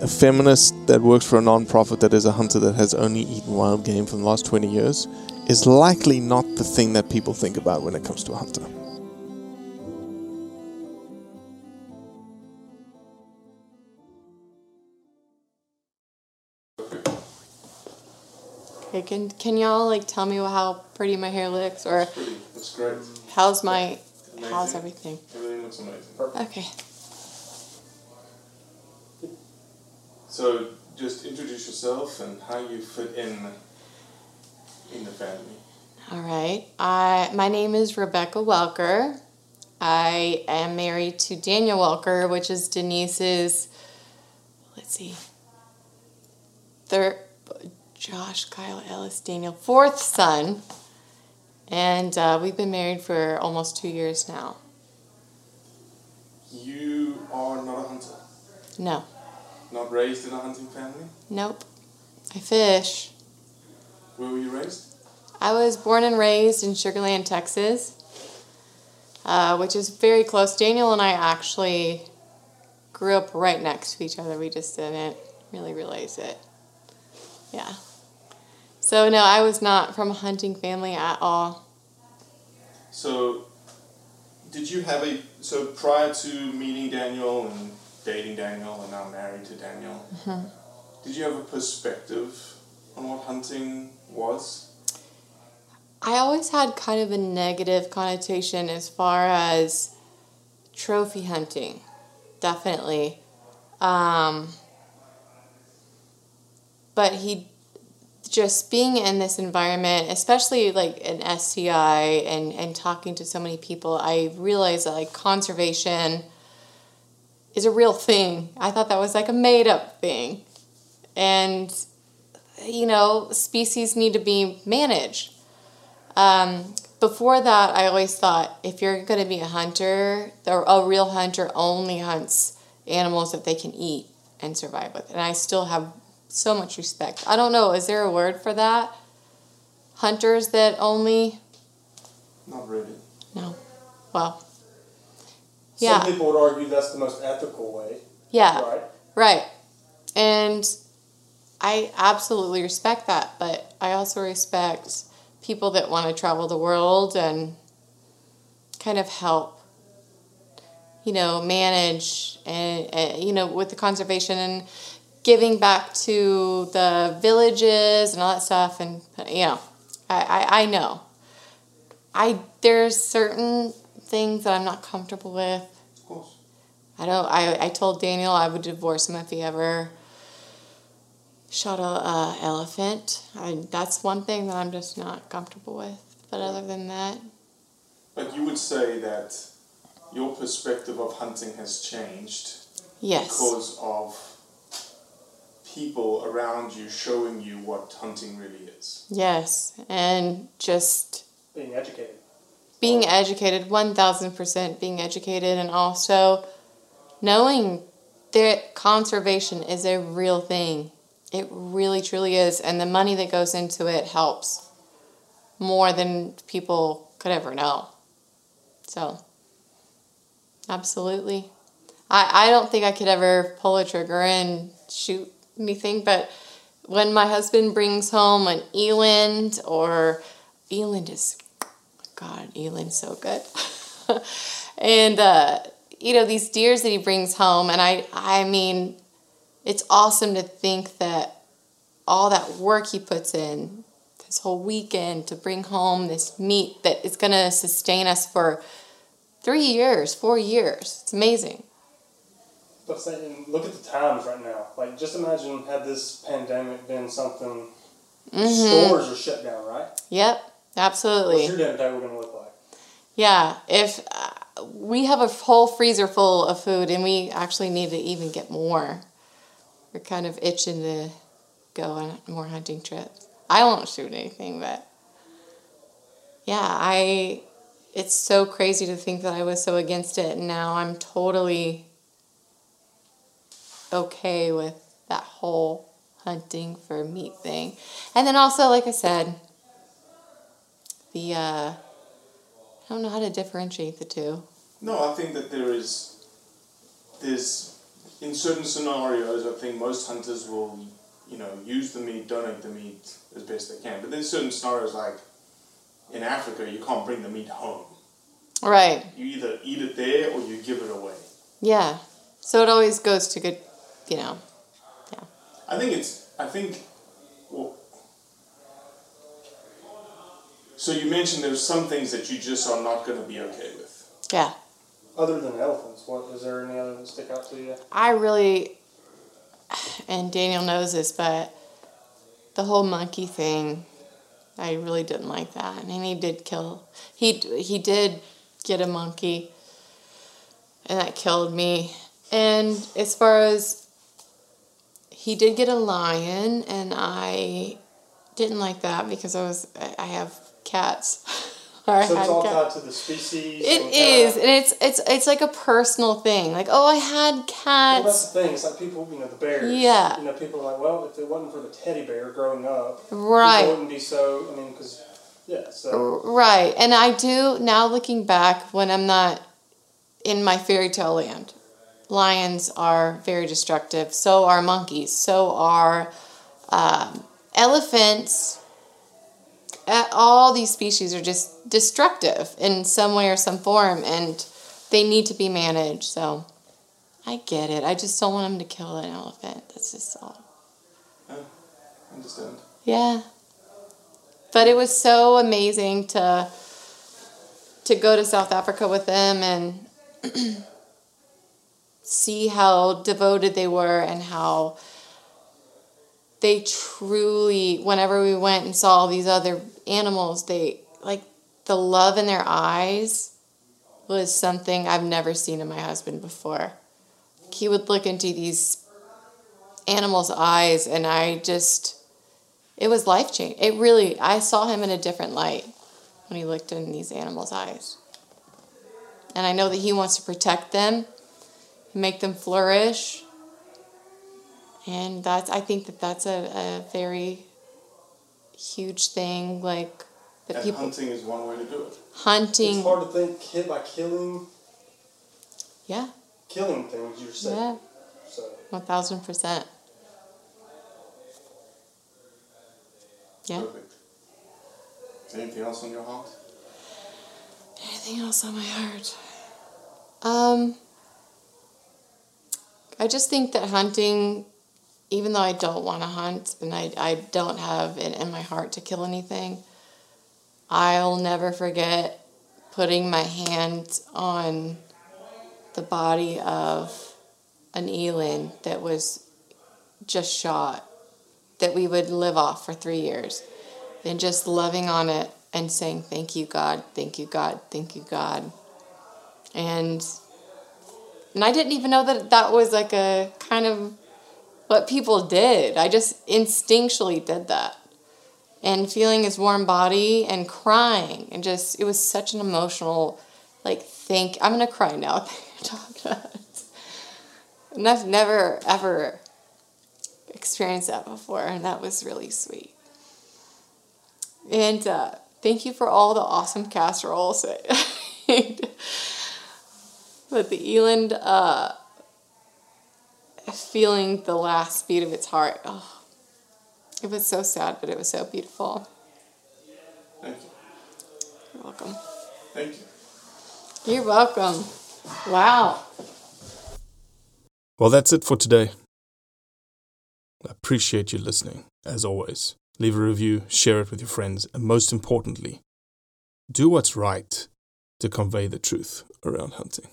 a feminist that works for a non-profit that is a hunter that has only eaten wild game for the last 20 years is likely not the thing that people think about when it comes to a hunter. Okay, can can y'all like tell me how pretty my hair looks, or That's great. how's my how's everything? Everything looks amazing. Okay. So, just introduce yourself and how you fit in in the family. All right. I my name is Rebecca Welker. I am married to Daniel Welker, which is Denise's. Let's see. Third, Josh, Kyle, Ellis, Daniel, fourth son, and uh, we've been married for almost two years now. You are not a hunter. No, Not raised in a hunting family. nope. I fish. Where were you raised? I was born and raised in Sugar Land, Texas, uh, which is very close. Daniel and I actually grew up right next to each other. We just didn't really realize it. Yeah. So, no, I was not from a hunting family at all. So, did you have a so prior to meeting Daniel and dating Daniel and now married to Daniel? Did you have a perspective on what hunting was? I always had kind of a negative connotation as far as trophy hunting, definitely. Um, but he just being in this environment, especially like an SCI and, and talking to so many people, I realized that like conservation is a real thing. I thought that was like a made up thing. And, you know, species need to be managed. Um, before that, I always thought if you're going to be a hunter, a real hunter only hunts animals that they can eat and survive with. And I still have so much respect. I don't know, is there a word for that? Hunters that only. Not really. No. Well. Yeah. Some people would argue that's the most ethical way. Yeah. Right. Right. And I absolutely respect that, but I also respect people that want to travel the world and kind of help, you know, manage and, and you know with the conservation and giving back to the villages and all that stuff. And you know, I I, I know. I there's certain things that I'm not comfortable with. Of course. I don't. I, I told Daniel I would divorce him if he ever shot a uh, elephant. I, that's one thing that I'm just not comfortable with. But other than that, But you would say that your perspective of hunting has changed yes, because of people around you showing you what hunting really is. yes, and just Being educated. Being educated, one thousand percent being educated, and also knowing that conservation is a real thing. It really, truly is, and the money that goes into it helps more than people could ever know. So, absolutely. I, I don't think I could ever pull a trigger and shoot anything, but when my husband brings home an eland or eland is, God, Eland's so good. and, uh, you know, these deers that he brings home, and I, I mean, it's awesome to think that all that work he puts in this whole weekend to bring home this meat that is going to sustain us for three years, four years. It's amazing. But look at the times right now. Like, just imagine had this pandemic been something. Mhm. Stores are shut down, right? Yep, absolutely. What's your dinner table going to look like? Yeah, if uh, we have a whole freezer full of food and we actually need to even get more, we're kind of itching to go on more hunting trips. I won't shoot anything, but yeah, I. It's so crazy to think that I was so against it, and now I'm totally okay with that whole hunting for meat thing. And then also, like I said, the uh, I don't know how to differentiate the two. No, I think that there is, there's, in certain scenarios, I think most hunters will, you know, use the meat, donate the meat as best they can. But there's certain scenarios like in Africa, you can't bring the meat home. Right. You either eat it there or you give it away. Yeah. So it always goes to good, you know. Yeah. I think it's, I think, well, so you mentioned there's some things that you just are not going to be okay with. Yeah. Other than elephants, what is there any other that stick out to you? I really, and Daniel knows this, but the whole monkey thing, I really didn't like that. I And he did kill, he he did get a monkey, and that killed me. And as far as he did get a lion, and I didn't like that because I was I- I have cats. or so it's all cats. tied to the species. It is, and it's it's it's like a personal thing. Like, oh, I had Well, cats. that's the thing. It's like people, you know, the bears. Yeah. You know, people are like, well, if it wasn't for the teddy bear growing up, Right. wouldn't be so. I mean, because yeah, so Right, and I do now looking back when I'm not in my fairy tale land. Lions are very destructive. So are monkeys. So are um, elephants. Uh, All these species are just destructive in some way or some form, and they need to be managed. So I get it. I just don't want them to kill an elephant. That's just all. I understand? Yeah. But it was so amazing to to go to South Africa with them and see how devoted they were and how they truly whenever we went and saw all these other animals they like the love in their eyes was something I've never seen in my husband before. He would look into these animals' eyes and I just it was life changing. It really, I saw him in a different light when he looked in these animals' eyes. And I know that he wants to protect them, make them flourish. And that's, I think that that's a, a very huge thing, like that And people hunting is one way to do it. hunting. it's hard to think kid by killing, Yeah, killing things. You're saying. yeah, So one thousand percent. Yeah. Perfect. Anything else on your heart? Anything else on my heart? Um, I just think that hunting, even though I don't want to hunt and I, I don't have it in my heart to kill anything, I'll never forget putting my hand on the body of an eland that was just shot, that we would live off for three years, and just loving on it and saying, Thank you, God, thank you, God, thank you, God. And and I didn't even know that that was like a kind of what people did. I just instinctually did that. And feeling his warm body and crying and just it was such an emotional like think I'm gonna cry now. And I've never ever experienced that before and that was really sweet. And uh, thank you for all the awesome casseroles. but the eland uh, feeling the last beat of its heart oh, it was so sad but it was so beautiful Thank you. you're welcome Thank you. you're welcome wow Well, that's it for today. I appreciate you listening, as always. Leave a review, share it with your friends, and most importantly, do what's right to convey the truth around hunting.